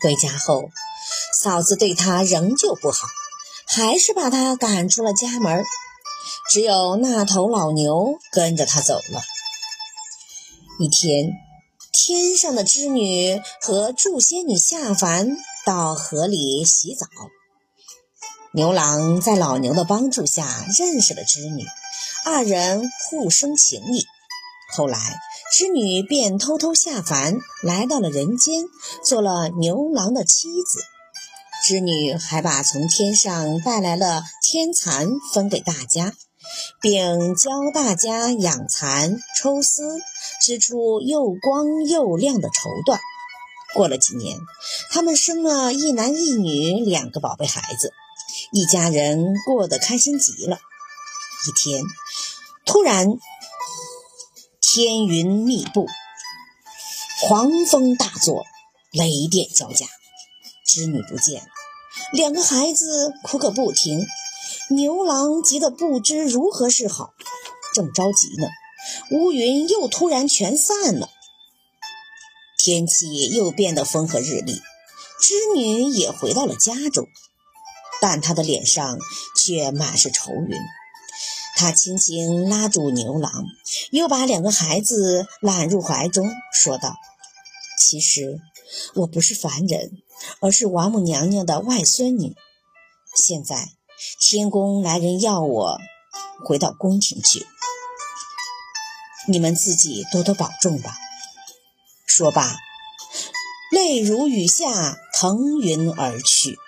回家后，嫂子对他仍旧不好，还是把他赶出了家门。只有那头老牛跟着他走了。一天，天上的织女和祝仙女下凡到河里洗澡。牛郎在老牛的帮助下认识了织女，二人互生情谊。后来，织女便偷偷下凡，来到了人间，做了牛郎的妻子。织女还把从天上带来了天蚕分给大家，并教大家养蚕、抽丝，织出又光又亮的绸缎。过了几年，他们生了一男一女两个宝贝孩子。一家人过得开心极了。一天，突然天云密布，狂风大作，雷电交加，织女不见了，两个孩子哭个不停。牛郎急得不知如何是好，正着急呢，乌云又突然全散了，天气又变得风和日丽，织女也回到了家中。但他的脸上却满是愁云。他轻轻拉住牛郎，又把两个孩子揽入怀中，说道：“其实我不是凡人，而是王母娘娘的外孙女。现在天宫来人要我回到宫廷去，你们自己多多保重吧。”说罢，泪如雨下，腾云而去。